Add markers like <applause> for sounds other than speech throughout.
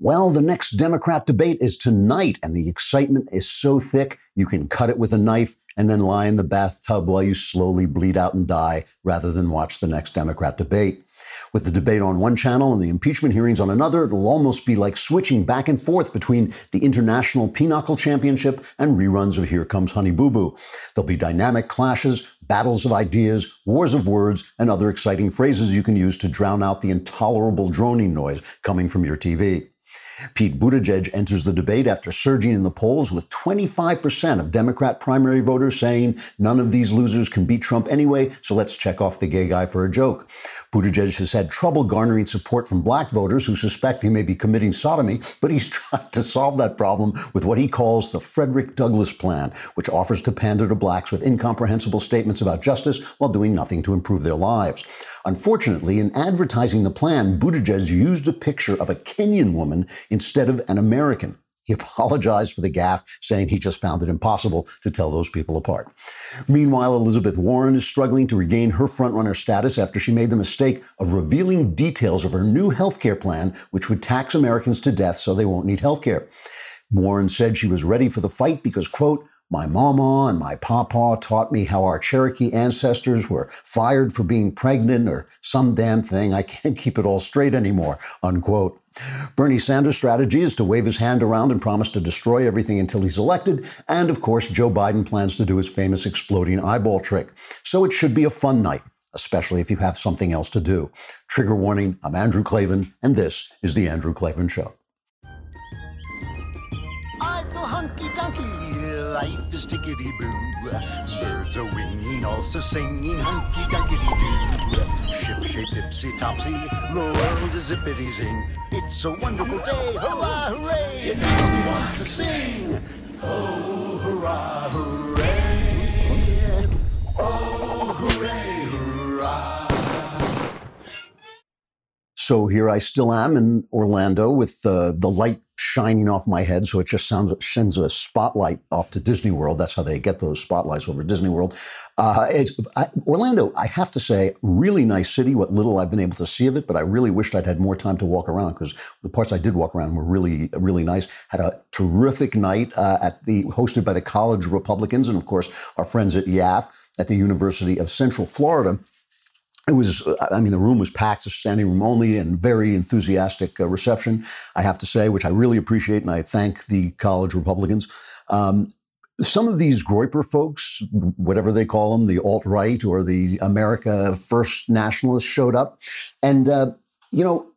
Well, the next Democrat debate is tonight, and the excitement is so thick you can cut it with a knife and then lie in the bathtub while you slowly bleed out and die rather than watch the next Democrat debate. With the debate on one channel and the impeachment hearings on another, it'll almost be like switching back and forth between the International Pinochle Championship and reruns of Here Comes Honey Boo Boo. There'll be dynamic clashes, battles of ideas, wars of words, and other exciting phrases you can use to drown out the intolerable droning noise coming from your TV. Pete Buttigieg enters the debate after surging in the polls with 25% of Democrat primary voters saying none of these losers can beat Trump anyway, so let's check off the gay guy for a joke. Buttigieg has had trouble garnering support from black voters who suspect he may be committing sodomy, but he's <laughs> tried to solve that problem with what he calls the Frederick Douglass Plan, which offers to pander to blacks with incomprehensible statements about justice while doing nothing to improve their lives. Unfortunately, in advertising the plan, Buttigieg used a picture of a Kenyan woman instead of an American. He <laughs> apologized for the gaffe, saying he just found it impossible to tell those people apart. Meanwhile, Elizabeth Warren is struggling to regain her frontrunner status after she made the mistake of revealing details of her new health care plan, which would tax Americans to death so they won't need health care. Warren said she was ready for the fight because, quote, my mama and my papa taught me how our Cherokee ancestors were fired for being pregnant or some damn thing. I can't keep it all straight anymore, unquote. Bernie Sanders' strategy is to wave his hand around and promise to destroy everything until he's elected. And of course, Joe Biden plans to do his famous exploding eyeball trick. So it should be a fun night, especially if you have something else to do. Trigger warning I'm Andrew Klavan, and this is The Andrew Klavan Show. Is tickety boo. Birds are winging, also singing hunky dunky doo. Ship shape tipsy topsy, the world is zippity zing. It's a wonderful day, hurrah, hooray! It makes me want to sing. Oh, hurrah, hooray! Oh, So here I still am in Orlando with uh, the light shining off my head. So it just sounds, sends a spotlight off to Disney World. That's how they get those spotlights over Disney World. Uh, I, Orlando, I have to say, really nice city. What little I've been able to see of it, but I really wished I'd had more time to walk around because the parts I did walk around were really, really nice. Had a terrific night uh, at the hosted by the College Republicans and of course our friends at YAF at the University of Central Florida it was, I mean, the room was packed, a standing room only, and very enthusiastic uh, reception, I have to say, which I really appreciate, and I thank the college Republicans. Um, some of these Groyper folks, whatever they call them, the alt right or the America First nationalists, showed up. And, uh, you know,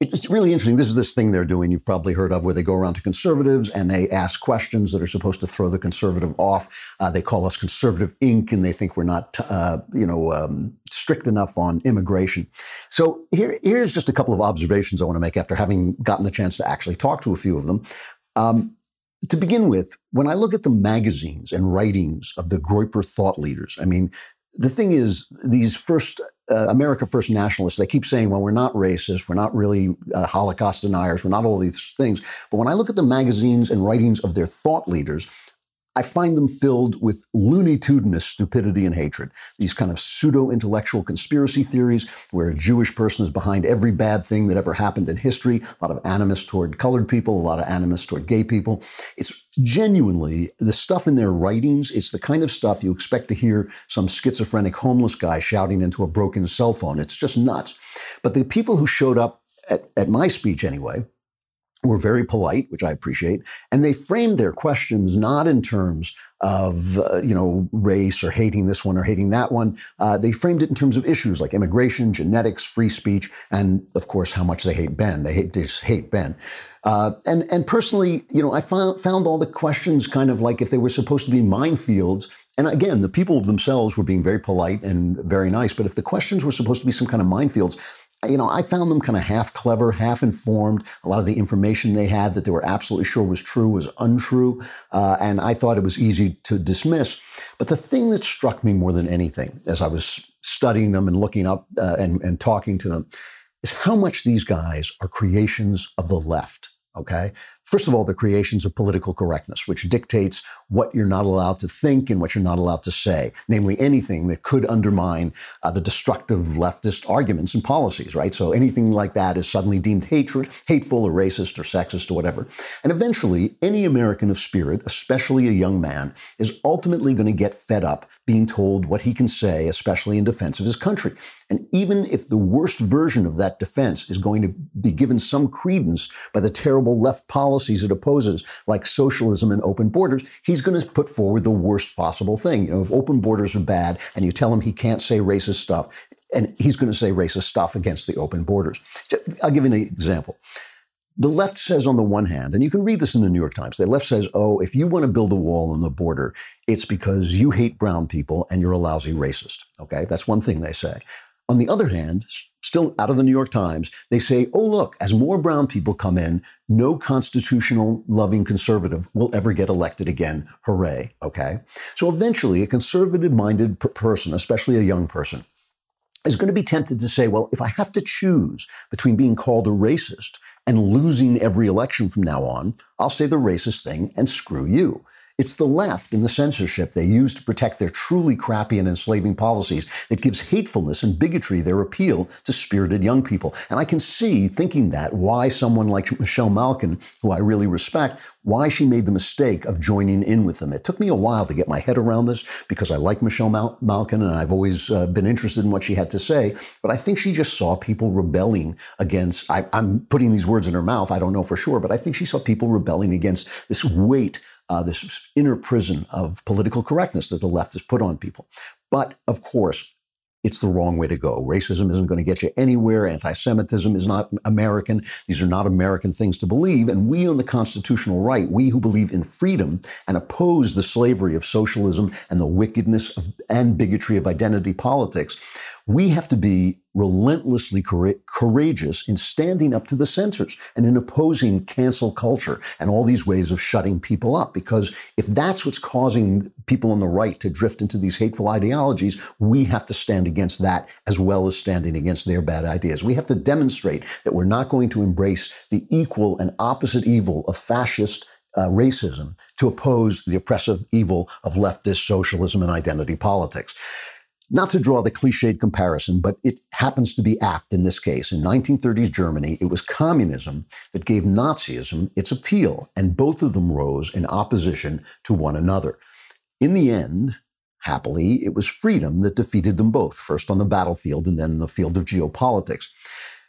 it's really interesting. This is this thing they're doing you've probably heard of where they go around to conservatives and they ask questions that are supposed to throw the conservative off. Uh, they call us conservative Inc. and they think we're not, uh, you know, um, strict enough on immigration. So here, here's just a couple of observations I want to make after having gotten the chance to actually talk to a few of them. Um, to begin with, when I look at the magazines and writings of the Groyper thought leaders, I mean, the thing is, these first uh, America First nationalists, they keep saying, well, we're not racist, we're not really uh, Holocaust deniers, we're not all these things. But when I look at the magazines and writings of their thought leaders, I find them filled with looney-tudinous stupidity and hatred. These kind of pseudo-intellectual conspiracy theories where a Jewish person is behind every bad thing that ever happened in history, a lot of animus toward colored people, a lot of animus toward gay people. It's genuinely the stuff in their writings, it's the kind of stuff you expect to hear some schizophrenic homeless guy shouting into a broken cell phone. It's just nuts. But the people who showed up at, at my speech anyway, were very polite, which I appreciate, and they framed their questions not in terms of uh, you know race or hating this one or hating that one. Uh, they framed it in terms of issues like immigration, genetics, free speech, and of course how much they hate Ben. They hate just hate Ben. Uh, and and personally, you know, I found found all the questions kind of like if they were supposed to be minefields. And again, the people themselves were being very polite and very nice. But if the questions were supposed to be some kind of minefields, you know, I found them kind of half clever, half informed. A lot of the information they had that they were absolutely sure was true was untrue. Uh, and I thought it was easy to dismiss. But the thing that struck me more than anything as I was studying them and looking up uh, and, and talking to them is how much these guys are creations of the left. Okay. First of all, the creations of political correctness, which dictates what you're not allowed to think and what you're not allowed to say, namely anything that could undermine uh, the destructive leftist arguments and policies, right? So anything like that is suddenly deemed hatred, hateful or racist or sexist or whatever. And eventually, any American of spirit, especially a young man, is ultimately going to get fed up being told what he can say, especially in defense of his country. And even if the worst version of that defense is going to be given some credence by the terrible left policy policies it opposes, like socialism and open borders, he's going to put forward the worst possible thing. You know, if open borders are bad and you tell him he can't say racist stuff, and he's going to say racist stuff against the open borders. I'll give you an example. The left says, on the one hand, and you can read this in the New York Times, the left says, oh, if you want to build a wall on the border, it's because you hate brown people and you're a lousy racist. Okay, that's one thing they say. On the other hand, still out of the New York Times, they say, oh, look, as more brown people come in, no constitutional loving conservative will ever get elected again. Hooray. Okay. So eventually, a conservative minded person, especially a young person, is going to be tempted to say, well, if I have to choose between being called a racist and losing every election from now on, I'll say the racist thing and screw you. It's the left and the censorship they use to protect their truly crappy and enslaving policies that gives hatefulness and bigotry their appeal to spirited young people. And I can see, thinking that, why someone like Michelle Malkin, who I really respect, why she made the mistake of joining in with them. It took me a while to get my head around this because I like Michelle Mal- Malkin and I've always uh, been interested in what she had to say. But I think she just saw people rebelling against, I, I'm putting these words in her mouth, I don't know for sure, but I think she saw people rebelling against this weight uh, this inner prison of political correctness that the left has put on people. But of course, it's the wrong way to go. Racism isn't going to get you anywhere. Anti Semitism is not American. These are not American things to believe. And we on the constitutional right, we who believe in freedom and oppose the slavery of socialism and the wickedness of, and bigotry of identity politics, we have to be relentlessly courageous in standing up to the censors and in opposing cancel culture and all these ways of shutting people up. Because if that's what's causing people on the right to drift into these hateful ideologies, we have to stand against that as well as standing against their bad ideas. We have to demonstrate that we're not going to embrace the equal and opposite evil of fascist uh, racism to oppose the oppressive evil of leftist socialism and identity politics. Not to draw the cliched comparison, but it happens to be apt in this case. In 1930s Germany, it was communism that gave Nazism its appeal, and both of them rose in opposition to one another. In the end, happily, it was freedom that defeated them both, first on the battlefield and then in the field of geopolitics.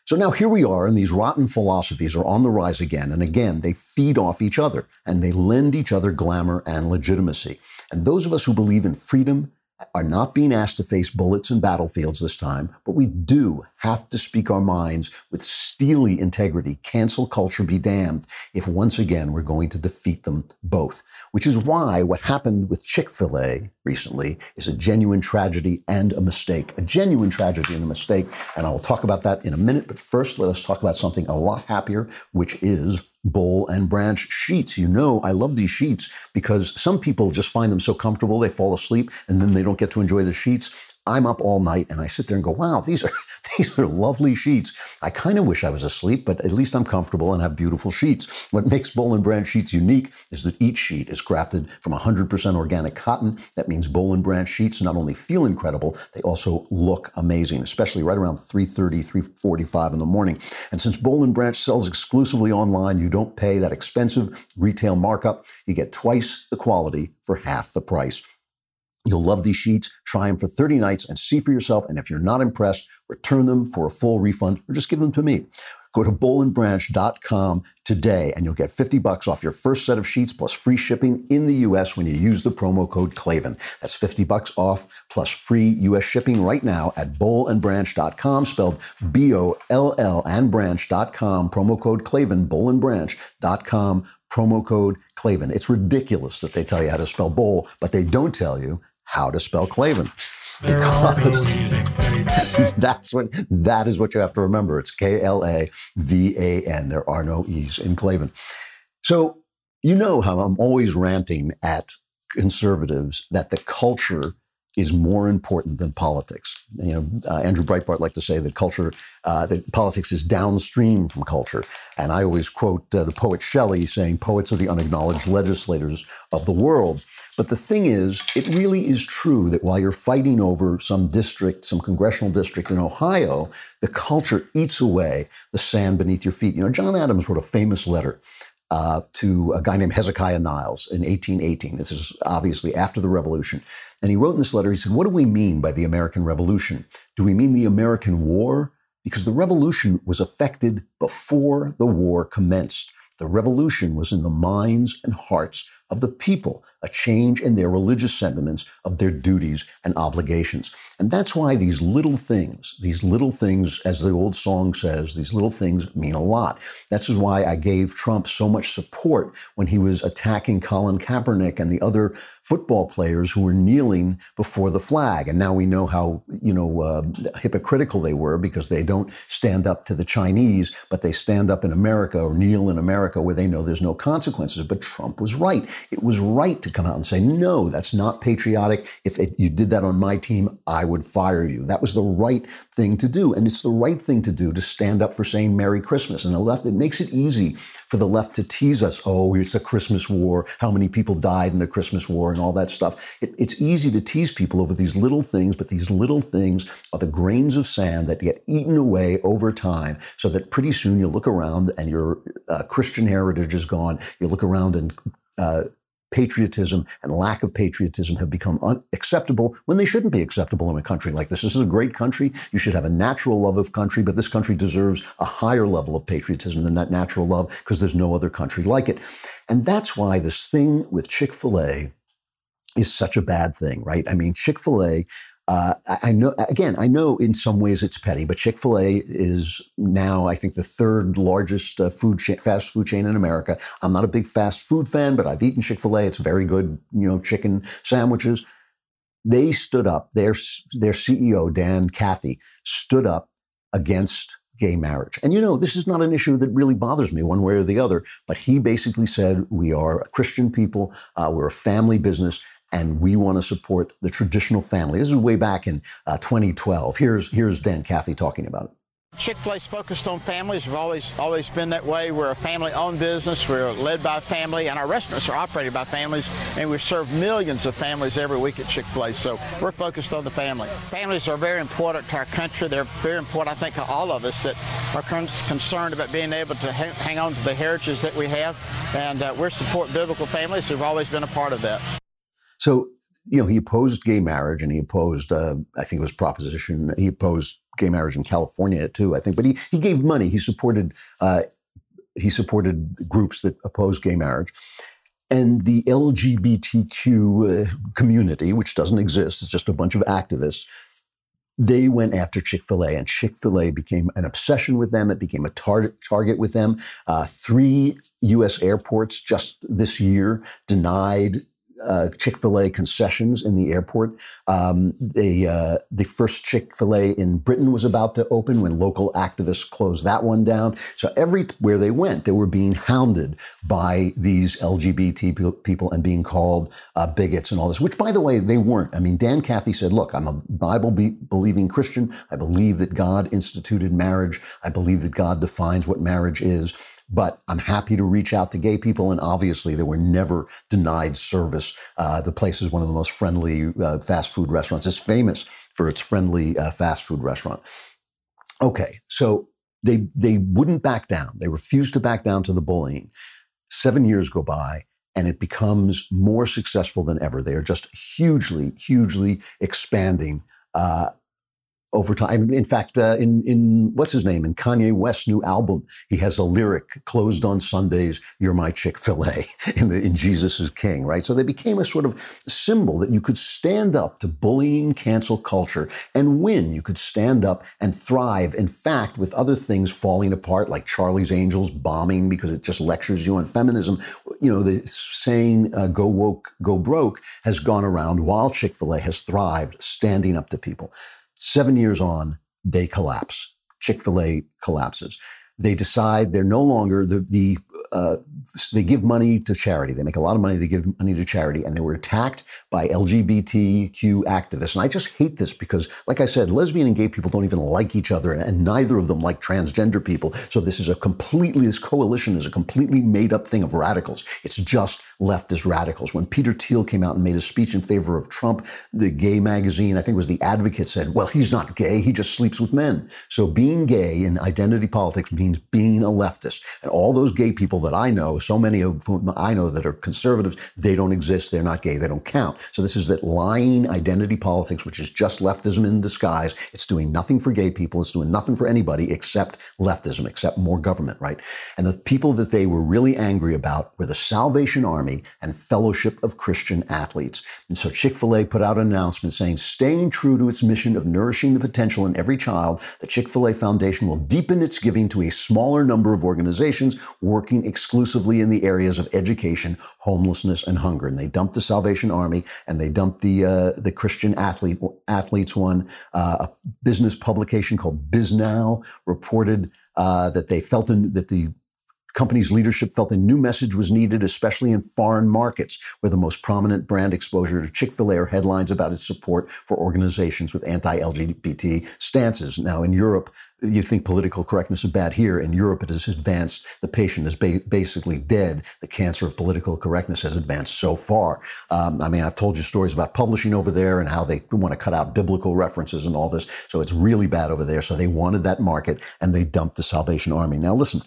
So now here we are, and these rotten philosophies are on the rise again. And again, they feed off each other and they lend each other glamour and legitimacy. And those of us who believe in freedom are not being asked to face bullets and battlefields this time, but we do have to speak our minds with steely integrity. Cancel culture be damned if once again we're going to defeat them both. Which is why what happened with Chick fil A recently is a genuine tragedy and a mistake. A genuine tragedy and a mistake. And I will talk about that in a minute. But first, let us talk about something a lot happier, which is boll and branch sheets. You know, I love these sheets because some people just find them so comfortable they fall asleep and then they don't get to enjoy the sheets. I'm up all night and I sit there and go, wow, these are <laughs> these are lovely sheets. I kind of wish I was asleep, but at least I'm comfortable and have beautiful sheets. What makes Boll and Branch sheets unique is that each sheet is crafted from 100% organic cotton. That means Boll and Branch sheets not only feel incredible, they also look amazing, especially right around 3:30, 3:45 in the morning. And since Boll and Branch sells exclusively online, you don't pay that expensive retail markup. You get twice the quality for half the price. You'll love these sheets. Try them for 30 nights and see for yourself. And if you're not impressed, return them for a full refund or just give them to me. Go to bollandbranch.com today and you'll get 50 bucks off your first set of sheets plus free shipping in the US when you use the promo code Klavan. That's 50 bucks off plus free US shipping right now at bollandbranch.com spelled B O L L and branch.com promo code Klavan bollandbranch.com promo code Klavan. It's ridiculous that they tell you how to spell bowl, but they don't tell you how to spell Klavan. Because <laughs> that's what that is what you have to remember. It's K L A V A N. There are no E's in Klavan. So you know how I'm always ranting at conservatives that the culture is more important than politics. You know, uh, Andrew Breitbart liked to say that culture, uh, that politics is downstream from culture. And I always quote uh, the poet Shelley saying, "Poets are the unacknowledged legislators of the world." But the thing is, it really is true that while you're fighting over some district, some congressional district in Ohio, the culture eats away the sand beneath your feet. You know, John Adams wrote a famous letter uh, to a guy named Hezekiah Niles in 1818. This is obviously after the Revolution. And he wrote in this letter, he said, What do we mean by the American Revolution? Do we mean the American War? Because the revolution was effected before the war commenced. The revolution was in the minds and hearts of the people, a change in their religious sentiments, of their duties and obligations. And that's why these little things, these little things, as the old song says, these little things mean a lot. That's why I gave Trump so much support when he was attacking Colin Kaepernick and the other football players who were kneeling before the flag. And now we know how, you know, uh, hypocritical they were because they don't stand up to the Chinese, but they stand up in America or kneel in America where they know there's no consequences. But Trump was right. It was right to come out and say, no, that's not patriotic. If it, you did that on my team, I would fire you. That was the right thing to do. And it's the right thing to do to stand up for saying Merry Christmas. And the left, it makes it easy for the left to tease us. Oh, it's a Christmas war. How many people died in the Christmas war and all that stuff. It, it's easy to tease people over these little things, but these little things are the grains of sand that get eaten away over time so that pretty soon you look around and your uh, Christian heritage is gone. You look around and uh, patriotism and lack of patriotism have become unacceptable when they shouldn't be acceptable in a country like this. This is a great country. You should have a natural love of country, but this country deserves a higher level of patriotism than that natural love because there's no other country like it. And that's why this thing with Chick fil A is such a bad thing, right? I mean, Chick fil A. Uh, I know, again, I know in some ways it's petty, but Chick fil A is now, I think, the third largest uh, food cha- fast food chain in America. I'm not a big fast food fan, but I've eaten Chick fil A. It's very good, you know, chicken sandwiches. They stood up, their, their CEO, Dan Cathy, stood up against gay marriage. And you know, this is not an issue that really bothers me one way or the other, but he basically said, We are a Christian people, uh, we're a family business, and we want to support the traditional family. This is way back in uh, 2012. Here's, here's Dan Cathy talking about it. Chick-fil-A's focused on families. We've always always been that way. We're a family-owned business. We're led by family, and our restaurants are operated by families, and we serve millions of families every week at Chick-fil-A. So we're focused on the family. Families are very important to our country. They're very important, I think, to all of us that are concerned about being able to hang on to the heritage that we have, and uh, we're support biblical families. We've always been a part of that. So you know, he opposed gay marriage and he opposed, uh, I think it was proposition, he opposed gay marriage in California too, I think, but he, he gave money. He supported, uh, he supported groups that oppose gay marriage. And the LGBTQ uh, community, which doesn't exist, it's just a bunch of activists, they went after Chick fil A, and Chick fil A became an obsession with them. It became a tar- target with them. Uh, three U.S. airports just this year denied uh, Chick Fil A concessions in the airport. Um, the uh, the first Chick Fil A in Britain was about to open when local activists closed that one down. So everywhere they went, they were being hounded by these LGBT people and being called uh, bigots and all this. Which, by the way, they weren't. I mean, Dan Cathy said, "Look, I'm a Bible believing Christian. I believe that God instituted marriage. I believe that God defines what marriage is." But I'm happy to reach out to gay people, and obviously they were never denied service. Uh, the place is one of the most friendly uh, fast food restaurants. It's famous for its friendly uh, fast food restaurant. Okay, so they they wouldn't back down. They refused to back down to the bullying. Seven years go by, and it becomes more successful than ever. They are just hugely, hugely expanding. Uh, over time. In fact, uh, in in what's his name in Kanye West's new album, he has a lyric "Closed on Sundays, you're my Chick Fil A." <laughs> In the in Jesus is King, right? So they became a sort of symbol that you could stand up to bullying, cancel culture, and win. You could stand up and thrive. In fact, with other things falling apart, like Charlie's Angels bombing because it just lectures you on feminism, you know, the saying uh, "Go woke, go broke" has gone around while Chick Fil A has thrived, standing up to people. Seven years on, they collapse. Chick fil A collapses. They decide they're no longer, the, the uh, they give money to charity. They make a lot of money. They give money to charity, and they were attacked by LGBTQ activists. And I just hate this because, like I said, lesbian and gay people don't even like each other, and, and neither of them like transgender people. So this is a completely this coalition is a completely made up thing of radicals. It's just leftist radicals. When Peter Thiel came out and made a speech in favor of Trump, the gay magazine, I think it was The Advocate, said, "Well, he's not gay. He just sleeps with men." So being gay in identity politics means being a leftist, and all those gay people that I know, so many of whom I know that are conservatives, they don't exist. They're not gay. They don't count. So this is that lying identity politics, which is just leftism in disguise. It's doing nothing for gay people. It's doing nothing for anybody except leftism, except more government, right? And the people that they were really angry about were the Salvation Army and Fellowship of Christian Athletes. And so Chick-fil-A put out an announcement saying, staying true to its mission of nourishing the potential in every child, the Chick-fil-A Foundation will deepen its giving to a smaller number of organizations working exclusively in the areas of education, homelessness, and hunger. And they dumped the Salvation Army and they dumped the uh, the Christian athlete athletes one. Uh, a business publication called Bisnow reported uh, that they felt in, that the company's leadership felt a new message was needed, especially in foreign markets, where the most prominent brand exposure to Chick fil A are headlines about its support for organizations with anti LGBT stances. Now, in Europe, you think political correctness is bad here. In Europe, it has advanced. The patient is ba- basically dead. The cancer of political correctness has advanced so far. Um, I mean, I've told you stories about publishing over there and how they want to cut out biblical references and all this. So it's really bad over there. So they wanted that market and they dumped the Salvation Army. Now, listen,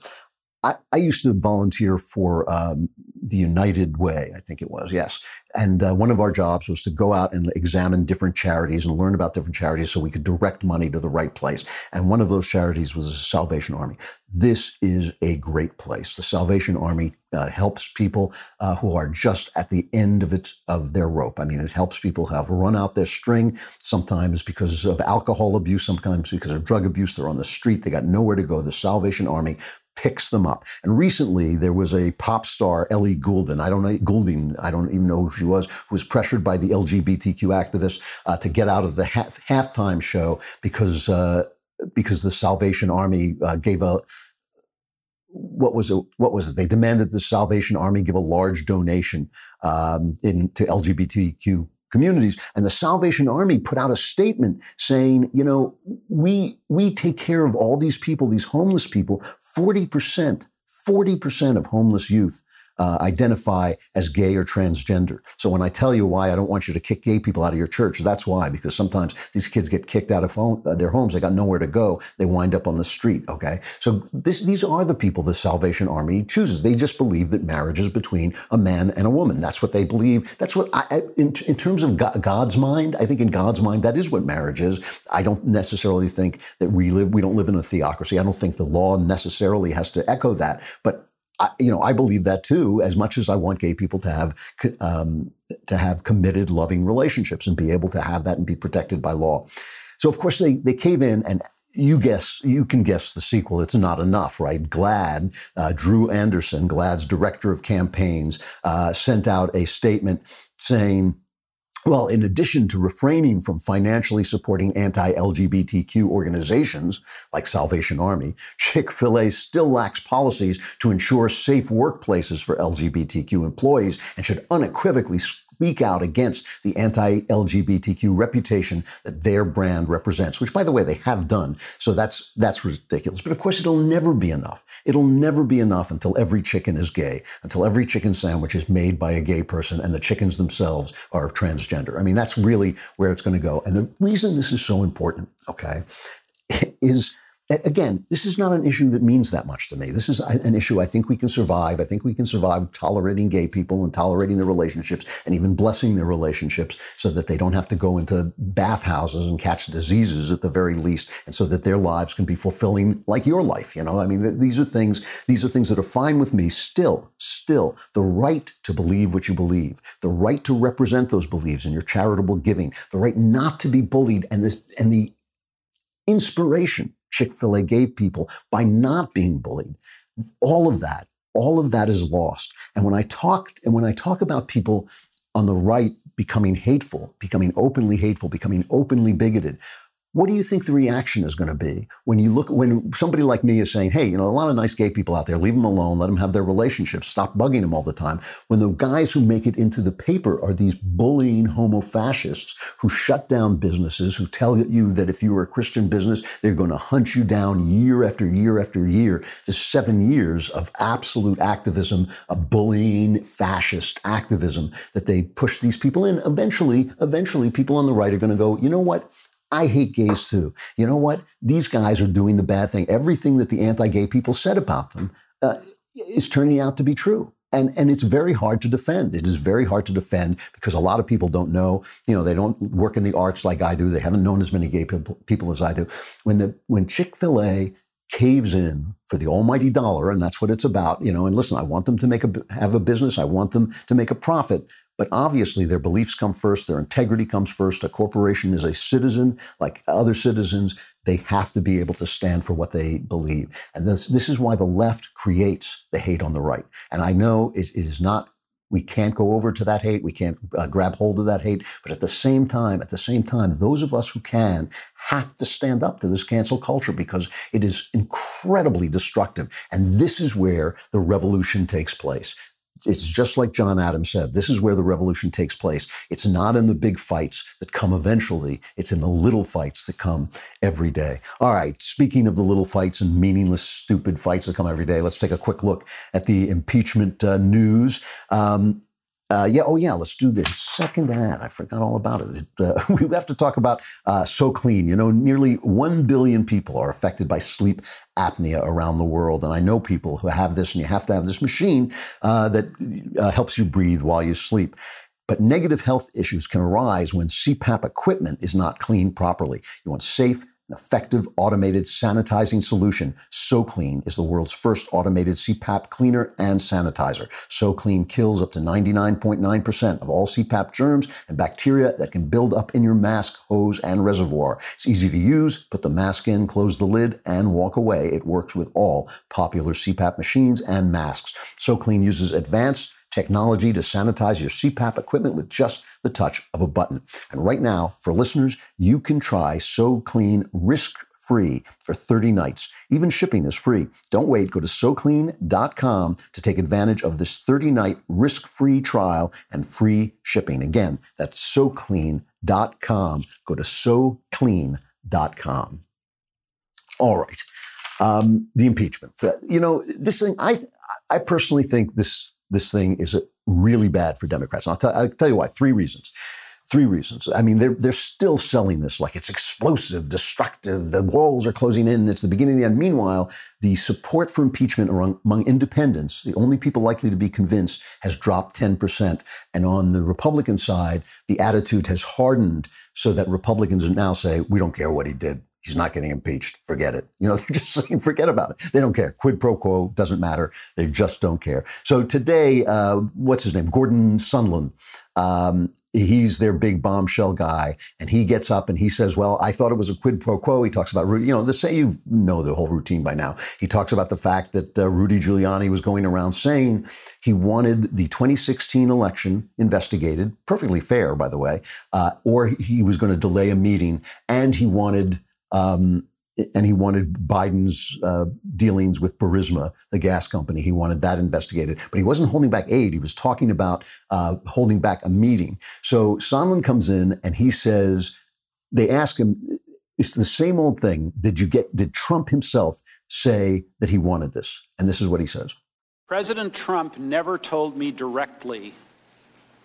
I, I used to volunteer for um, the United Way, I think it was, yes. And uh, one of our jobs was to go out and examine different charities and learn about different charities so we could direct money to the right place. And one of those charities was the Salvation Army. This is a great place. The Salvation Army uh, helps people uh, who are just at the end of its of their rope. I mean, it helps people who have run out their string. Sometimes because of alcohol abuse, sometimes because of drug abuse. They're on the street. They got nowhere to go. The Salvation Army picks them up. And recently there was a pop star, Ellie Goulding. I don't know, Goulding, I don't even know who she was, who was pressured by the LGBTQ activists uh, to get out of the half, halftime show because, uh, because the Salvation Army uh, gave a, what was it? What was it? They demanded the Salvation Army give a large donation um, in to LGBTQ communities. And the Salvation Army put out a statement saying, you know, we, we take care of all these people, these homeless people, 40%, 40% of homeless youth uh, identify as gay or transgender. So when I tell you why I don't want you to kick gay people out of your church, that's why, because sometimes these kids get kicked out of home, uh, their homes. They got nowhere to go. They wind up on the street. Okay. So this, these are the people the Salvation Army chooses. They just believe that marriage is between a man and a woman. That's what they believe. That's what I, in, in terms of God's mind, I think in God's mind, that is what marriage is. I don't necessarily think that we live, we don't live in a theocracy. I don't think the law necessarily has to echo that, but I, you know, I believe that too. As much as I want gay people to have um, to have committed, loving relationships and be able to have that and be protected by law. So, of course, they they cave in, and you guess you can guess the sequel. It's not enough, right? GLAAD uh, Drew Anderson, GLAAD's director of campaigns, uh, sent out a statement saying well, in addition to refraining from financially supporting anti-LGBTQ organizations like Salvation Army, Chick-fil-A still lacks policies to ensure safe workplaces for LGBTQ employees and should unequivocally speak out against the anti-LGBTQ reputation that their brand represents, which by the way, they have done. So that's, that's ridiculous. But of course, it'll never be enough. It'll never be enough until every chicken is gay, until every chicken sandwich is made by a gay person and the chickens themselves are transgender. I mean, that's really where it's going to go. And the reason this is so important, okay, is again, this is not an issue that means that much to me. This is uh, an issue I think we can survive. I think we can survive tolerating gay people and tolerating their relationships and even blessing their relationships so that they don't have to go into bathhouses and catch diseases at the very least and so that their lives can be fulfilling like your life. You know, I mean, these are things, these are things that are fine with me. Still, still, the right to believe what you believe, the right to represent those beliefs in your charitable giving, the right not to be bullied and this, and the inspiration Chick fil A gave people by not being bullied. All of that, all of that is lost. And when I talked, and when I talk about people on the right becoming hateful, becoming openly hateful, becoming openly bigoted, what do you think the reaction is going to be when you look when somebody like me is saying hey you know a lot of nice gay people out there leave them alone let them have their relationships stop bugging them all the time when the guys who make it into the paper are these bullying homo fascists who shut down businesses who tell you that if you are a christian business they're going to hunt you down year after year after year. This seven years of absolute activism a bullying fascist activism that they push these people in. Eventually eventually people on the right are going to go you know what I hate gays too. You know what? These guys are doing the bad thing. Everything that the anti gay people said about them uh, is turning out to be true. And, and it's very hard to defend. It is very hard to defend because a lot of people don't know, you know, they don't work in the arts like I do. They haven't known as many gay people, people as I do. When the when Chick-fil-A caves in for the almighty dollar, and that's what it's about, you know, and listen, I want them to make a have a business, I want them to make a profit, but obviously, their beliefs come first, their integrity comes first. A corporation is a citizen like other citizens. They have to be able to stand for what they believe. And this, this is why the left creates the hate on the right. And I know it, it is not, we can't go over to that hate. We can't uh, grab hold of that hate. But at the same time, at the same time, those of us who can have to stand up to this cancel culture because it is incredibly destructive. And this is where the revolution takes place. It's just like John Adams said. This is where the revolution takes place. It's not in the big fights that come eventually. It's in the little fights that come every day. All right. Speaking of the little fights and meaningless, stupid fights that come every day, let's take a quick look at the impeachment uh, news. Um, uh, yeah, oh yeah, let's do this second ad. I forgot all about it. Uh, <laughs> we have to talk about uh, So Clean. You know, nearly 1 billion people are affected by sleep apnea around the world. And I know people who have this, and you have to have this machine uh, that uh, helps you breathe while you sleep. But negative health issues can arise when CPAP equipment is not cleaned properly. You want safe, an effective automated sanitizing solution. SoClean is the world's first automated CPAP cleaner and sanitizer. SoClean kills up to 99.9% of all CPAP germs and bacteria that can build up in your mask, hose, and reservoir. It's easy to use. Put the mask in, close the lid, and walk away. It works with all popular CPAP machines and masks. SoClean uses advanced technology to sanitize your CPAP equipment with just the touch of a button. And right now, for listeners, you can try So Clean risk free for 30 nights. Even shipping is free. Don't wait. Go to SoClean.com to take advantage of this 30 night risk free trial and free shipping. Again, that's SoClean.com. Go to SoClean.com. All right. Um, the impeachment. Uh, you know, this thing, I, I personally think this this thing is really bad for Democrats. I'll, t- I'll tell you why. Three reasons. Three reasons. I mean, they're, they're still selling this like it's explosive, destructive, the walls are closing in, it's the beginning of the end. Meanwhile, the support for impeachment among, among independents, the only people likely to be convinced, has dropped 10%. And on the Republican side, the attitude has hardened so that Republicans now say, we don't care what he did. He's not getting impeached. Forget it. You know, <laughs> they're just saying, forget about it. They don't care. Quid pro quo doesn't matter. They just don't care. So today, uh, what's his name? Gordon Sondland. Um, he's their big bombshell guy, and he gets up and he says, "Well, I thought it was a quid pro quo." He talks about, you know, the say you know the whole routine by now. He talks about the fact that uh, Rudy Giuliani was going around saying he wanted the 2016 election investigated, perfectly fair, by the way, uh, or he was going to delay a meeting, and he wanted um, and he wanted Biden's uh, dealings with Burisma, the gas company. He wanted that investigated, but he wasn't holding back aid. He was talking about uh, holding back a meeting. So Sondland comes in and he says, they ask him, it's the same old thing. Did you get? Did Trump himself say that he wanted this? And this is what he says. President Trump never told me directly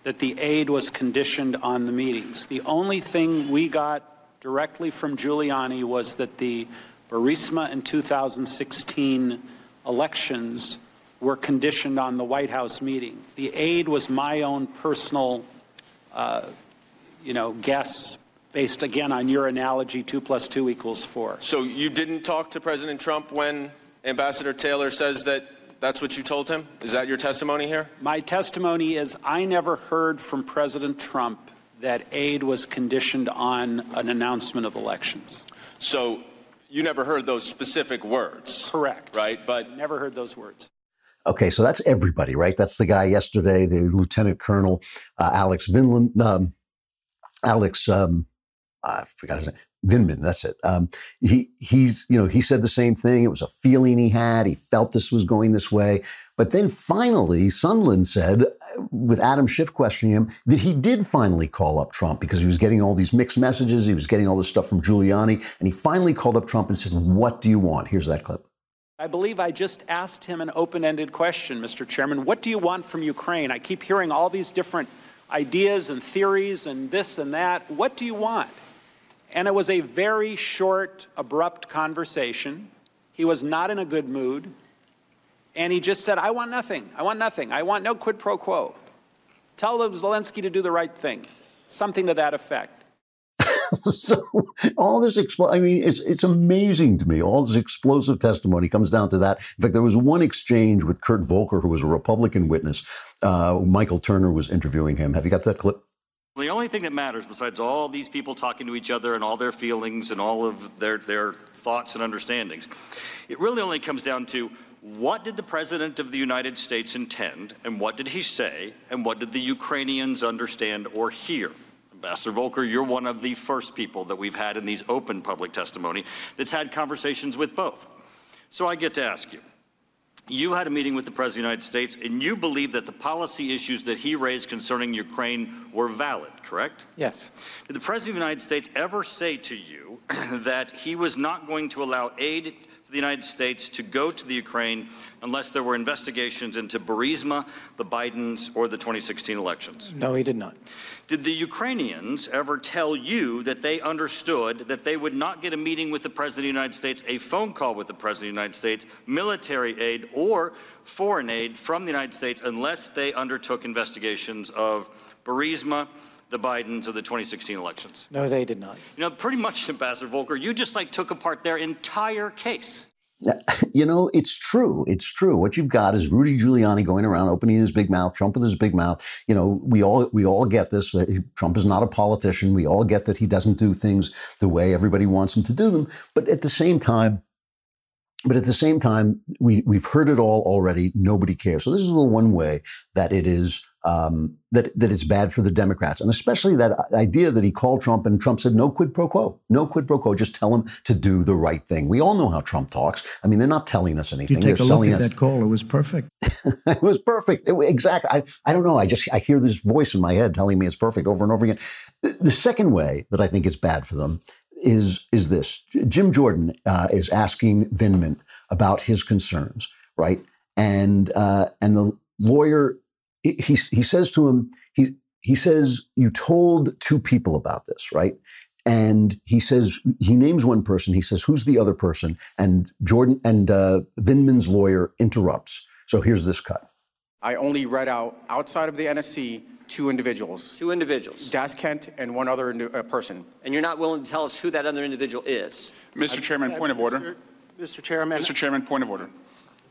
that the aid was conditioned on the meetings. The only thing we got directly from Giuliani was that the Burisma in 2016 elections were conditioned on the White House meeting. The aid was my own personal, uh, you know, guess based again on your analogy, two plus two equals four. So you didn't talk to President Trump when Ambassador Taylor says that that's what you told him? Is that your testimony here? My testimony is I never heard from President Trump that aid was conditioned on an announcement of elections. So you never heard those specific words? Correct. Right? But never heard those words. Okay, so that's everybody, right? That's the guy yesterday, the Lieutenant Colonel uh, Alex Vinland, um, Alex, um, I forgot his name, Vindman, that's it. Um, he he's you know he said the same thing. It was a feeling he had. He felt this was going this way. But then finally, Sondland said, with Adam Schiff questioning him, that he did finally call up Trump because he was getting all these mixed messages. He was getting all this stuff from Giuliani, and he finally called up Trump and said, "What do you want?" Here's that clip. I believe I just asked him an open ended question, Mr. Chairman. What do you want from Ukraine? I keep hearing all these different ideas and theories and this and that. What do you want? And it was a very short, abrupt conversation. He was not in a good mood. And he just said, I want nothing. I want nothing. I want no quid pro quo. Tell Zelensky to do the right thing. Something to that effect. <laughs> so all this expl- I mean, it's it's amazing to me. All this explosive testimony comes down to that. In fact, there was one exchange with Kurt Volker, who was a Republican witness. Uh, Michael Turner was interviewing him. Have you got that clip? The only thing that matters, besides all these people talking to each other and all their feelings and all of their, their thoughts and understandings, it really only comes down to what did the President of the United States intend, and what did he say, and what did the Ukrainians understand or hear? Ambassador Volker, you're one of the first people that we've had in these open public testimony that's had conversations with both. So I get to ask you you had a meeting with the President of the United States, and you believe that the policy issues that he raised concerning Ukraine were valid, correct? Yes. Did the President of the United States ever say to you <clears throat> that he was not going to allow aid the United States to go to the Ukraine unless there were investigations into Burisma, the Bidens, or the 2016 elections? No, he did not. Did the Ukrainians ever tell you that they understood that they would not get a meeting with the President of the United States, a phone call with the President of the United States, military aid, or foreign aid from the United States unless they undertook investigations of Burisma, the Bidens or the 2016 elections? No, they did not. You know, pretty much, Ambassador Volker, you just like took apart their entire case. You know, it's true. It's true. What you've got is Rudy Giuliani going around opening his big mouth, Trump with his big mouth. You know, we all we all get this. That Trump is not a politician. We all get that he doesn't do things the way everybody wants him to do them. But at the same time, but at the same time, we we've heard it all already. Nobody cares. So this is the one way that it is um, that that it's bad for the Democrats, and especially that idea that he called Trump and Trump said no quid pro quo, no quid pro quo. Just tell him to do the right thing. We all know how Trump talks. I mean, they're not telling us anything. You take they're a selling look at us. that call; it was perfect. <laughs> it was perfect. It, exactly. I, I don't know. I just I hear this voice in my head telling me it's perfect over and over again. The, the second way that I think is bad for them is is this. Jim Jordan uh, is asking Vindman about his concerns, right? And uh, and the lawyer he he says to him he he says you told two people about this, right? And he says he names one person. He says who's the other person? And Jordan and uh, Vindman's lawyer interrupts. So here's this cut. I only read out outside of the NSC two individuals, Two individuals. Das Kent and one other indi- uh, person. And you're not willing to tell us who that other individual is. Mr. Chairman, point of order. Mr. Chairman, Mr. Chairman, point of order.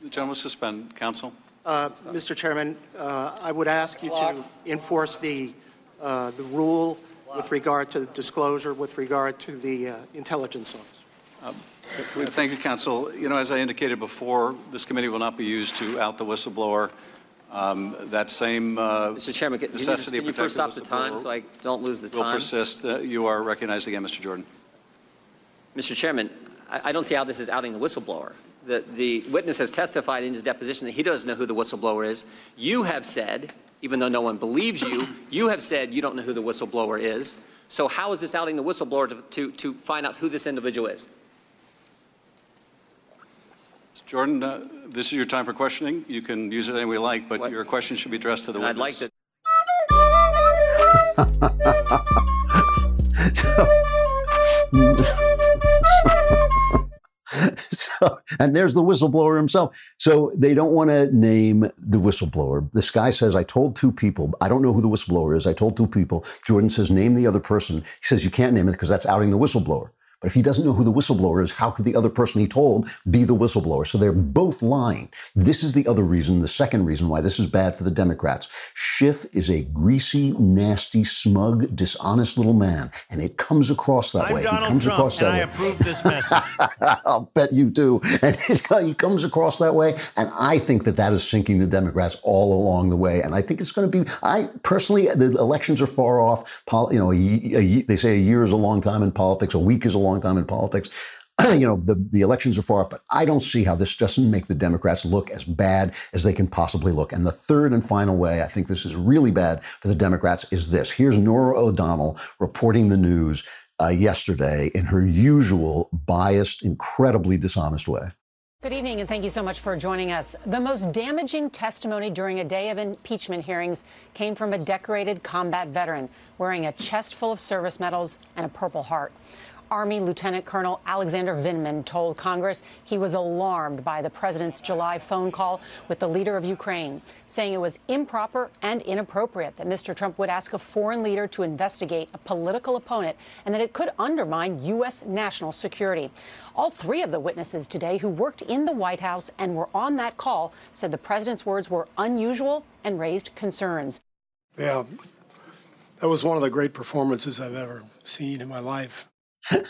The gentleman suspend. Counsel? Uh, Mr. Chairman, uh, I would ask you to enforce the, uh, the rule with regard to the disclosure, with regard to the uh, intelligence office. Thank you, counsel. You know, as I indicated before, this committee will not be used to out the whistleblower. Um, that same uh, Mr. Chairman, can can you, necessity can you first stop the time so I don't lose the will time? persist. Uh, you are recognized again, Mr. Jordan. Mr. Chairman, I, I don't see how this is outing the whistleblower. The, the witness has testified in his deposition that he doesn't know who the whistleblower is. You have said, even though no one believes you, you have said you don't know who the whistleblower is. So how is this outing the whistleblower to, to, to find out who this individual is? Jordan, uh, this is your time for questioning. You can use it any way you like, but What? your question should be addressed to the And I'd like to. so, <laughs> <laughs> <laughs> and there's the whistleblower himself. So they don't want to name the whistleblower. This guy says, I told two people. I don't know who the whistleblower is. I told two people. Jordan says, name the other person. He says, you can't name it because that's outing the whistleblower. But if he doesn't know who the whistleblower is, how could the other person he told be the whistleblower? So they're both lying. This is the other reason, the second reason why this is bad for the Democrats. Schiff is a greasy, nasty, smug, dishonest little man, and it comes across that I'm way. Donald he comes Trump, across that I way. approve this message. <laughs> I'll bet you do. And <laughs> it, he comes across that way. And I think that that is sinking the Democrats all along the way. And I think it's going to be, I personally, the elections are far off. Pol, you know, a, a they say a year is a long time in politics, a week is a long time in politics. <clears throat> you know, the, the elections are far off, but I don't see how this doesn't make the Democrats look as bad as they can possibly look. And the third and final way I think this is really bad for the Democrats is this. Here's Norah O'Donnell reporting the news uh, yesterday in her usual biased, incredibly dishonest way. Good evening, and thank you so much for joining us. The most damaging testimony during a day of impeachment hearings came from a decorated combat veteran wearing a chest full of service medals and a Purple Heart. Army Lieutenant Colonel Alexander Vindman told Congress he was alarmed by the president's July phone call with the leader of Ukraine, saying it was improper and inappropriate that Mr. Trump would ask a foreign leader to investigate a political opponent and that it could undermine U.S. national security. All three of the witnesses today who worked in the White House and were on that call said the president's words were unusual and raised concerns. Yeah, that was one of the great performances I've ever seen in my life. <laughs>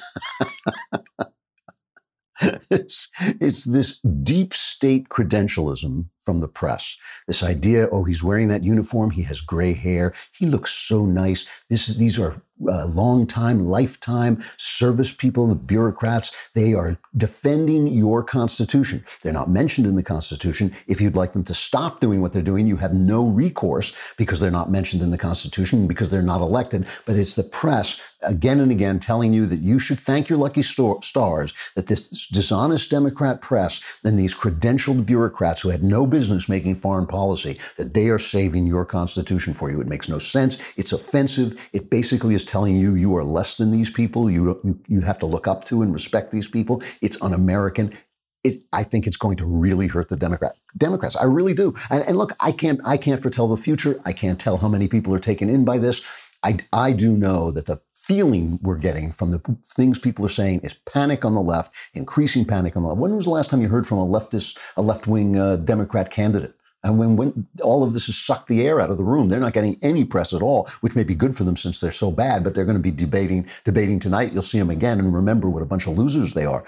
it's, it's this deep state credentialism from the press. This idea, oh, he's wearing that uniform, he has gray hair, he looks so nice. This, these are uh, long time, lifetime service people, the bureaucrats. They are defending your Constitution. They're not mentioned in the Constitution. If you'd like them to stop doing what they're doing, you have no recourse because they're not mentioned in the Constitution, because they're not elected. But it's the press again and again telling you that you should thank your lucky sto- stars that this dishonest Democrat press and these credentialed bureaucrats who had no business making foreign policy, that they are saving your Constitution for you. It makes no sense. It's offensive. It basically is telling you you are less than these people. You, you, you have to look up to and respect these people. It's un-American. It, I think it's going to really hurt the Democrat Democrats. I really do. And, and look, I can't I can't foretell the future. I can't tell how many people are taken in by this. I, I do know that the feeling we're getting from the things people are saying is panic on the left, increasing panic on the left. When was the last time you heard from a leftist, a left wing uh, Democrat candidate? And when, when all of this has sucked the air out of the room, they're not getting any press at all, which may be good for them since they're so bad, but they're going to be debating, debating tonight. You'll see them again and remember what a bunch of losers they are.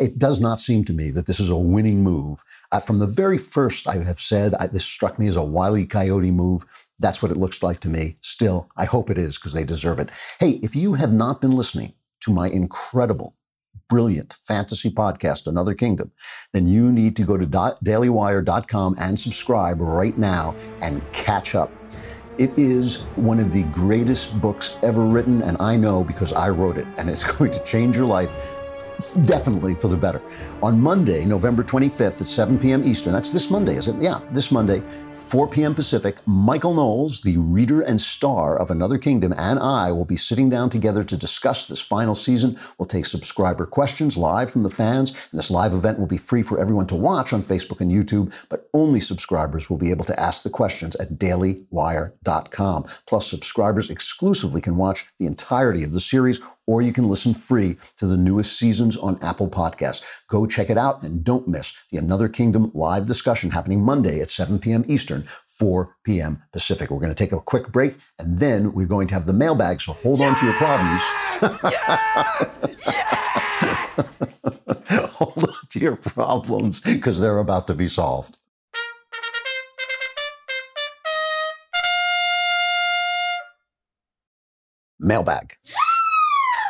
It does not seem to me that this is a winning move. Uh, from the very first, I have said I, this struck me as a wily coyote move. That's what it looks like to me. Still, I hope it is because they deserve it. Hey, if you have not been listening to my incredible, brilliant fantasy podcast, Another Kingdom, then you need to go to dailywire.com and subscribe right now and catch up. It is one of the greatest books ever written, and I know because I wrote it, and it's <laughs> going to change your life definitely for the better. On Monday, November 25th at 7 p.m. Eastern, that's this Monday, is it? Yeah, this Monday, 4 p.m. Pacific, Michael Knowles, the reader and star of Another Kingdom, and I will be sitting down together to discuss this final season. We'll take subscriber questions live from the fans, and this live event will be free for everyone to watch on Facebook and YouTube, but only subscribers will be able to ask the questions at dailywire.com. Plus, subscribers exclusively can watch the entirety of the series or you can listen free to the newest seasons on Apple Podcasts. Go check it out and don't miss the Another Kingdom live discussion happening Monday at 7 p.m. Eastern, 4 p.m. Pacific. We're going to take a quick break and then we're going to have the mailbag, so hold on to your problems. Yes, <laughs> hold on to your problems because they're about to be solved. Mailbag.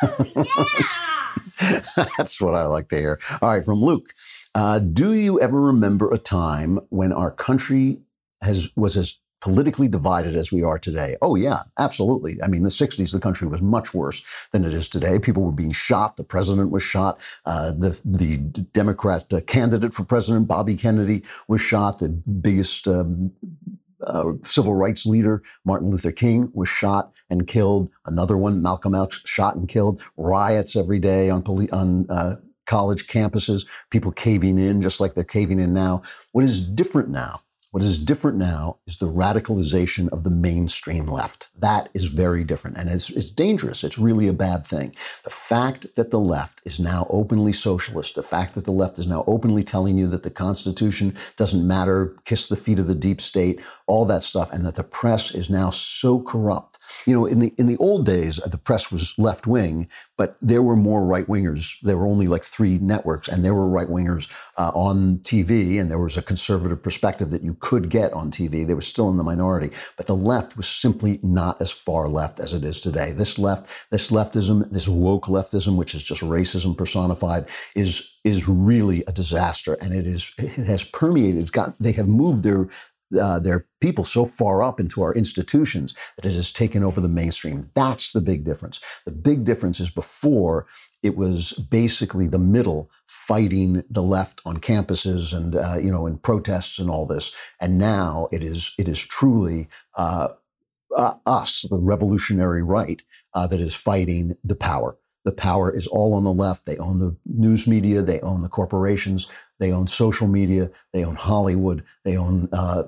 <laughs> That's what I like to hear. All right, from Luke. Uh, do you ever remember a time when our country has was as politically divided as we are today? Oh yeah, absolutely. I mean, the '60s, the country was much worse than it is today. People were being shot. The president was shot. Uh, the the Democrat uh, candidate for president, Bobby Kennedy, was shot. The biggest um, uh, civil rights leader Martin Luther King was shot and killed. Another one, Malcolm X, shot and killed. Riots every day on on uh, college campuses. People caving in, just like they're caving in now. What is different now? What is different now is the radicalization of the mainstream left. That is very different and it's, it's, dangerous. It's really a bad thing. The fact that the left is now openly socialist, the fact that the left is now openly telling you that the Constitution doesn't matter, kiss the feet of the deep state, all that stuff, and that the press is now so corrupt you know, in the in the old days, the press was left wing, but there were more right wingers. There were only like three networks, and there were right wingers uh, on TV, and there was a conservative perspective that you could get on TV. They were still in the minority, but the left was simply not as far left as it is today. This left, this leftism, this woke leftism, which is just racism personified, is is really a disaster, and it is it has permeated. It's got they have moved their uh, there are people so far up into our institutions that it has taken over the mainstream. That's the big difference. The big difference is before it was basically the middle fighting the left on campuses and uh, you know in protests and all this, and now it is it is truly. Uh, uh us, the revolutionary right, uh, that is fighting the power. The power is all on the left. They own the news media. They own the corporations. They own social media. They own Hollywood. They own uh,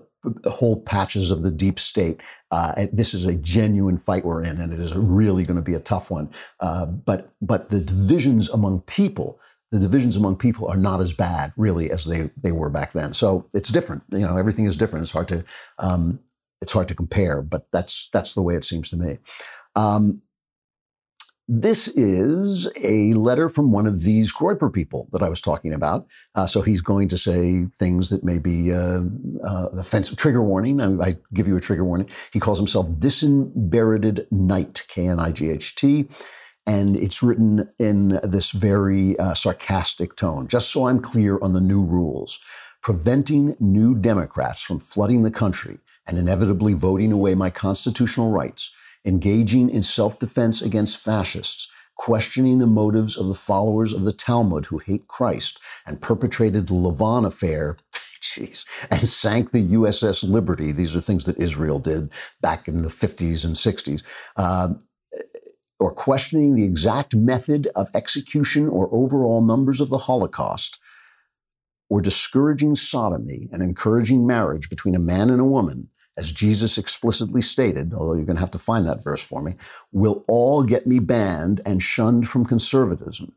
whole patches of the deep state. Uh, this is a genuine fight we're in, and it is really going to be a tough one. Uh, but but the divisions among people, the divisions among people are not as bad really as they they were back then. So it's different. You know, everything is different. It's hard to um, it's hard to compare, but that's that's the way it seems to me. Um, this is a letter from one of these Groyper people that I was talking about. Uh, so he's going to say things that may be uh, uh, offensive. Trigger warning. I, I, give you a trigger warning. He calls himself Disinherited Knight, K N I G H T. And it's written in this very uh, sarcastic tone. Just so I'm clear on the new rules, preventing new Democrats from flooding the country and inevitably voting away my constitutional rights engaging in self defense against fascists, questioning the motives of the followers of the Talmud who hate Christ and perpetrated the Lavon affair. <laughs> Jeez, and sank the USS Liberty. These are things that Israel did back in the 50s and 60s. Uh, or questioning the exact method of execution or overall numbers of the Holocaust, or discouraging sodomy and encouraging marriage between a man and a woman, as Jesus explicitly stated, although you're going to have to find that verse for me, will all get me banned and shunned from conservatism.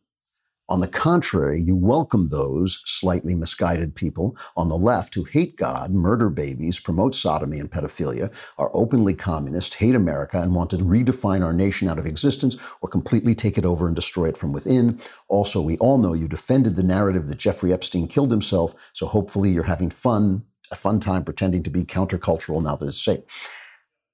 On the contrary, you welcome those slightly misguided people on the left who hate God, murder babies, promote sodomy and pedophilia, are openly communist, hate America, and want to redefine our nation out of existence or completely take it over and destroy it from within. Also, we all know you defended the narrative that Jeffrey Epstein killed himself, so hopefully you're having fun a fun time pretending to be countercultural now that it's safe.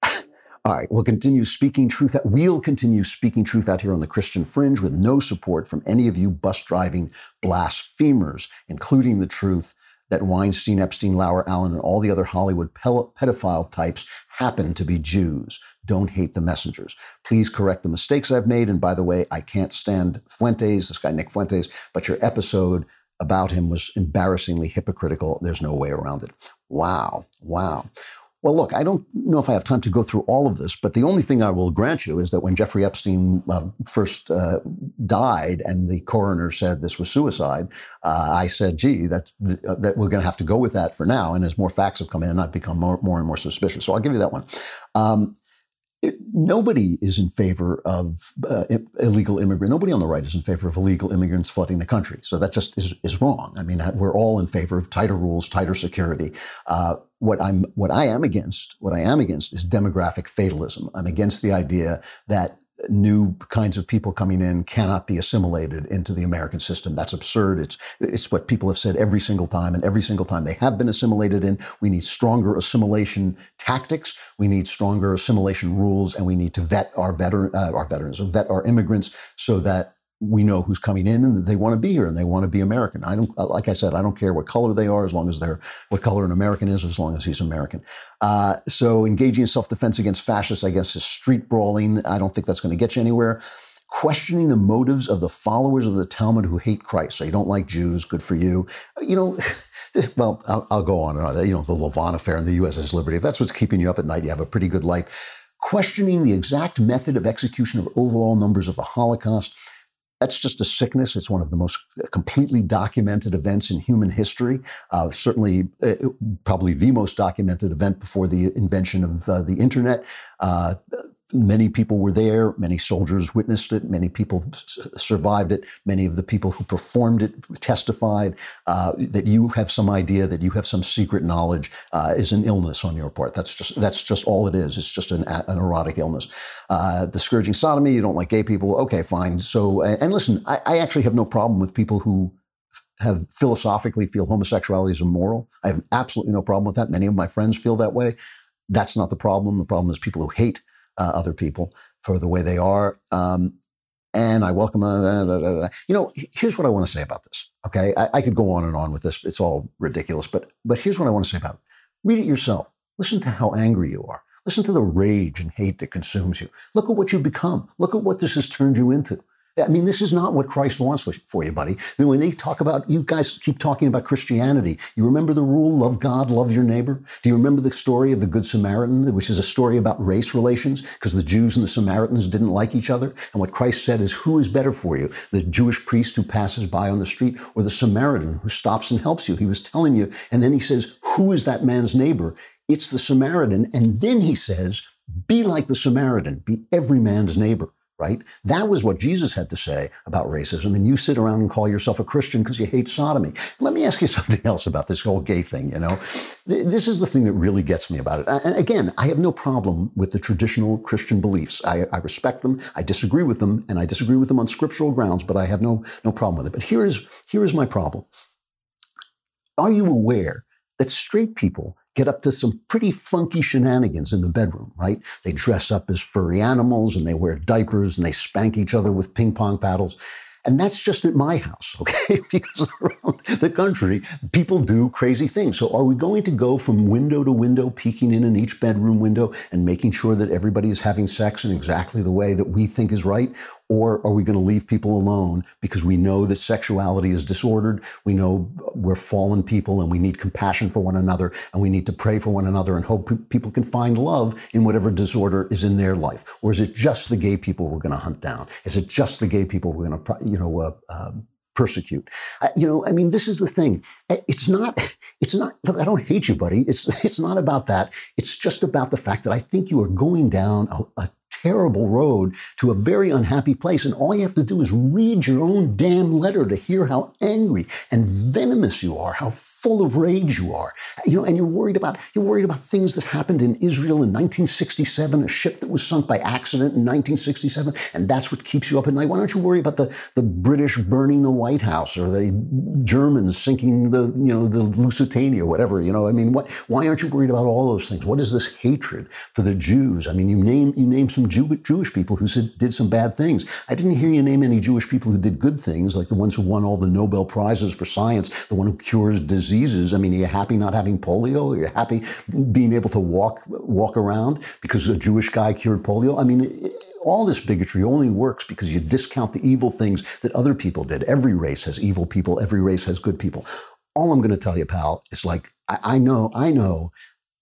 <sighs> All right, we'll continue speaking truth. We'll continue speaking truth out here on the Christian fringe with no support from any of you bus driving blasphemers, including the truth that Weinstein, Epstein, Lauer, Allen, and all the other Hollywood pedophile types happen to be Jews. Don't hate the messengers. Please correct the mistakes I've made. And by the way, I can't stand Fuentes, this guy Nick Fuentes, but your episode about him was embarrassingly hypocritical. There's no way around it. Wow. Wow. Well, look, I don't know if I have time to go through all of this, but the only thing I will grant you is that when Jeffrey Epstein uh, first uh, died and the coroner said this was suicide, uh, I said, gee, that, that we're going to have to go with that for now. And as more facts have come in, I've become more, more and more suspicious. So I'll give you that one. Um, it, nobody is in favor of uh, illegal immigrant. Nobody on the right is in favor of illegal immigrants flooding the country. So that just is, is wrong. I mean, we're all in favor of tighter rules, tighter security. Uh, what I'm, what I am against, what I am against is demographic fatalism. I'm against the idea that new kinds of people coming in cannot be assimilated into the American system. That's absurd. It's, it's what people have said every single time, and every single time they have been assimilated in. We need stronger assimilation tactics. We need stronger assimilation rules, and we need to vet our veteran, uh, our veterans, vet our immigrants, so that we know who's coming in and they want to be here and they want to be American. I don't, like I said, I don't care what color they are as long as they're, what color an American is as long as he's American. Uh, so engaging in self-defense against fascists, I guess, is street brawling. I don't think that's going to get you anywhere. Questioning the motives of the followers of the Talmud who hate Christ. So you don't like Jews, good for you. You know, <laughs> well, I'll, I'll, go on and on. You know, the Lavon affair and the USS Liberty. If that's what's keeping you up at night, you have a pretty good life. Questioning the exact method of execution of overall numbers of the Holocaust that's just a sickness. It's one of the most completely documented events in human history. Uh, certainly, uh, probably the most documented event before the invention of uh, the internet. Many people were there. Many soldiers witnessed it. Many people survived it. Many of the people who performed it testified uh, that you have some idea, that you have some secret knowledge, uh, is an illness on your part. That's just that's just all it is. It's just an, an erotic illness. Uh, discouraging sodomy. You don't like gay people. Okay, fine. So and listen, I, I actually have no problem with people who have philosophically feel homosexuality is immoral. I have absolutely no problem with that. Many of my friends feel that way. That's not the problem. The problem is people who hate uh, other people for the way they are. Um, and I welcome. Uh, da, da, da. You know, here's what I want to say about this. Okay, I, I could go on and on with this. It's all ridiculous, but but here's what I want to say about it. Read it yourself. Listen to how angry you are. Listen to the rage and hate that consumes you. Look at what you've become. Look at what this has turned you into. I mean, this is not what Christ wants for you, buddy. When they talk about, you guys keep talking about Christianity. You remember the rule, love God, love your neighbor? Do you remember the story of the Good Samaritan, which is a story about race relations? Because the Jews and the Samaritans didn't like each other. And what Christ said is, who is better for you? The Jewish priest who passes by on the street or the Samaritan who stops and helps you? He was telling you. And then he says, who is that man's neighbor? It's the Samaritan. And then he says, be like the Samaritan, be every man's neighbor right? That was what Jesus had to say about racism. And you sit around and call yourself a Christian because you hate sodomy. Let me ask you <laughs> something else about this whole gay thing, you know? This is the thing that really gets me about it. And again, I have no problem with the traditional Christian beliefs. I, I respect them. I disagree with them, and I disagree with them on scriptural grounds, but I have no, no problem with it. But here is, here is my problem. Are you aware that straight people get up to some pretty funky shenanigans in the bedroom, right? They dress up as furry animals and they wear diapers and they spank each other with ping pong paddles. And that's just at my house, <laughs> okay? <laughs> because around the country, people do crazy things. So are we going to go from window to window, peeking in in each bedroom window and making sure that everybody is having sex in exactly the way that we think is right? Or are we going to leave people alone because we know that sexuality is disordered? We know we're fallen people and we need compassion for one another and we need to pray for one another and hope people can find love in whatever disorder is in their life? Or is it just the gay people we're going to hunt down? Is it just the gay people we're going to, you know, uh, uh, persecute. Uh, you know, I mean, this is the thing. It's not, it's not, I don't hate you, buddy. It's, it's not about that. It's just about the fact that I think you are going down a, a terrible road to a very unhappy place. And all you have to do is read your own damn letter to hear how angry and venomous you are, how full of rage you are. You know, and you're worried about you're worried about things that happened in Israel in 1967, a ship that was sunk by accident in 1967, and that's what keeps you up at night. Why don't you worry about the, the British burning the White House or the Germans sinking the, you know, the Lusitania, or whatever, you know? I mean, what why aren't you worried about all those things? What is this hatred for the Jews? I mean, you name you name some Jew, Jewish people who said, did some bad things. I didn't hear you name any Jewish people who did good things, like the ones who won all the Nobel Prizes for science, the one who cures diseases. I mean, are you happy not having polio? Are you happy being able to walk walk around because a Jewish guy cured polio? I mean, all this bigotry only works because you discount the evil things that other people did. Every race has evil people. Every race has good people. All I'm going to tell you, pal, is like I, I know, I know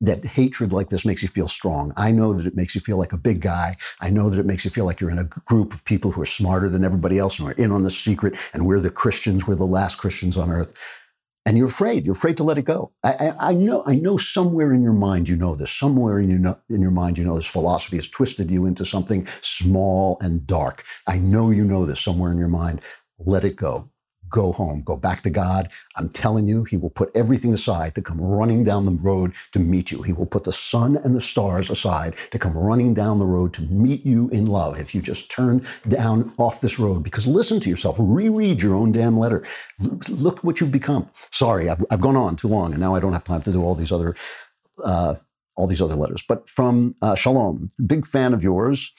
that hatred like this makes you feel strong. I know that it makes you feel like a big guy. I know that it makes you feel like you're in a group of people who are smarter than everybody else and are in on the secret and we're the Christians, we're the last Christians on earth. And you're afraid. You're afraid to let it go. I, I, I know. I know somewhere in your mind you know this. Somewhere in your in your mind you know this philosophy has twisted you into something small and dark. I know you know this somewhere in your mind. Let it go go home, go back to God. I'm telling you, He will put everything aside to come running down the road to meet you. He will put the sun and the stars aside to come running down the road to meet you in love if you just turn down off this road. Because listen to yourself, reread your own damn letter. Look what you've become. Sorry, I've, I've gone on too long, and now I don't have time to do all these other. Uh, all these other letters, but from uh, Shalom, big fan of yours.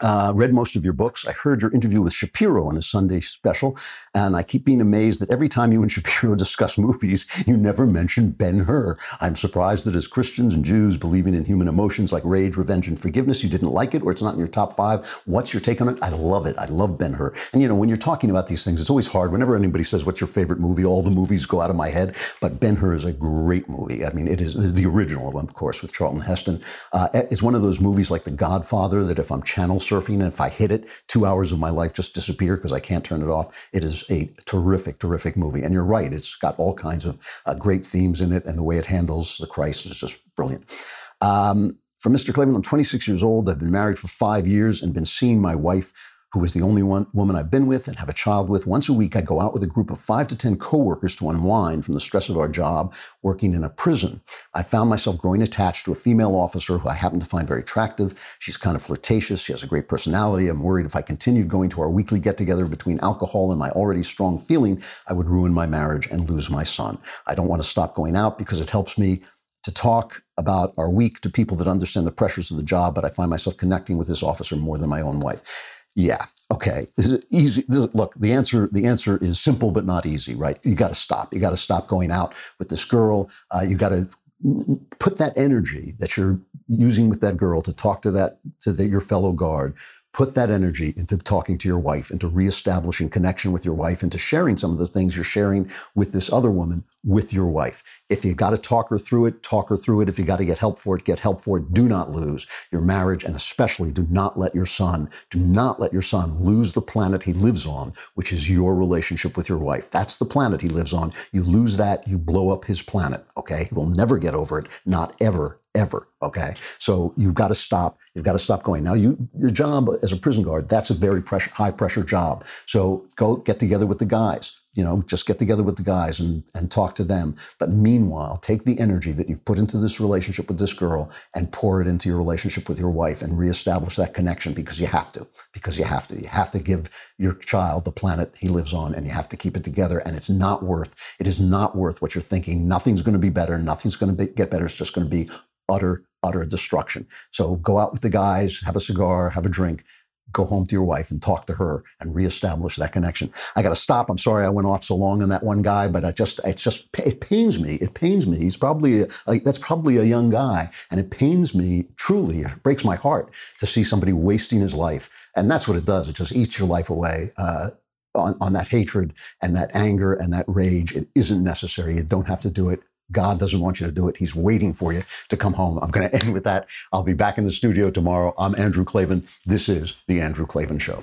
Uh, read most of your books. I heard your interview with Shapiro on his Sunday special, and I keep being amazed that every time you and <laughs> Shapiro discuss movies, you never mention Ben Hur. I'm surprised that as Christians and Jews believing in human emotions like rage, revenge, and forgiveness, you didn't like it or it's not in your top five. What's your take on it? I love it. I love Ben Hur. And you know, when you're talking about these things, it's always hard. Whenever anybody says, What's your favorite movie? all the movies go out of my head. But Ben Hur is a great movie. I mean, it is the original one, of course, with Charlton Heston. Uh, it's one of those movies like The Godfather that if I'm channel surfing, and if I hit it, two hours of my life just disappear because I can't turn it off. It is a terrific, terrific movie. And you're right, it's got all kinds of uh, great themes in it, and the way it handles the Christ is just brilliant. Um, for Mr. Klavan, I'm 26 years old. I've been married for five years and been seeing my wife who is the only one woman I've been with and have a child with. Once a week, I go out with a group of five to 10 coworkers to unwind from the stress of our job working in a prison. I found myself growing attached to a female officer who I happen to find very attractive. She's kind of flirtatious. She has a great personality. I'm worried if I continued going to our weekly get together between alcohol and my already strong feeling, I would ruin my marriage and lose my son. I don't want to stop going out because it helps me to talk about our week to people that understand the pressures of the job, but I find myself connecting with this officer more than my own wife. Yeah. Okay. This is easy. This is, look, the answer the answer is simple but not easy, right? You got to stop. You got to stop going out with this girl. Uh, you got to put that energy that you're using with that girl to talk to that to the, your fellow guard put that energy into talking to your wife, into reestablishing connection with your wife, into sharing some of the things you're sharing with this other woman with your wife. If you got to talk her through it, talk her through it. If you got to get help for it, get help for it. Do not lose your marriage, and especially do not let your son, do not let your son lose the planet he lives on, which is your relationship with your wife. That's the planet he lives on. You lose that, you blow up his planet. Okay, he will never get over it. Not ever, ever. Okay. So you've got to stop. You've got to stop going. Now, you, your job as a prison guard, that's a very pressure, high pressure job. So go get together with the guys. You know, just get together with the guys and, and talk to them. But meanwhile, take the energy that you've put into this relationship with this girl and pour it into your relationship with your wife and reestablish that connection because you have to. Because you have to. You have to give your child the planet he lives on and you have to keep it together. And it's not worth, it is not worth what you're thinking. Nothing's going to be better. Nothing's going to get better. It's just going to be utter, utter destruction. So go out with the guys, have a cigar, have a drink, go home to your wife and talk to her and reestablish that connection. I got to stop. I'm sorry I went off so long on that one guy, but I just, it's just, it pains me. It pains me. He's probably, a, a, that's probably a young guy. And it pains me truly. It breaks my heart to see somebody wasting his life. And that's what it does. It just eats your life away. Uh, on, on that hatred and that anger and that rage. It isn't necessary. You don't have to do it. God doesn't want you to do it. He's waiting for you to come home. I'm going <laughs> to end with that. I'll be back in the studio tomorrow. I'm Andrew Klavan. This is The Andrew Klavan Show.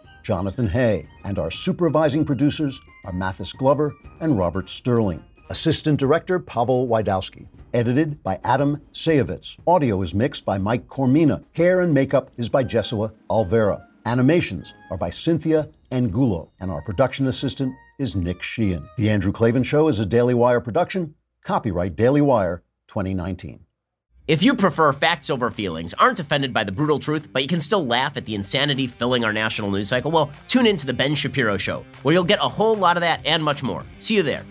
Jonathan Hay, and our supervising producers are Mathis Glover and Robert Sterling. Assistant Director Pavel Wydowski. Edited by Adam Sayevitz. Audio is mixed by Mike Coromina. Hair and makeup is by Jesua Alvera. Animations are by Cynthia Angulo. And our production assistant is Nick Sheehan. The Andrew Klavan Show is a Daily Wire production. Copyright Daily Wire 2019. If you prefer facts over feelings, aren't offended by the brutal truth, but you can still laugh at the insanity filling our national news cycle, well, tune in to The Ben Shapiro Show, where you'll get a whole lot of that and much more. See you there.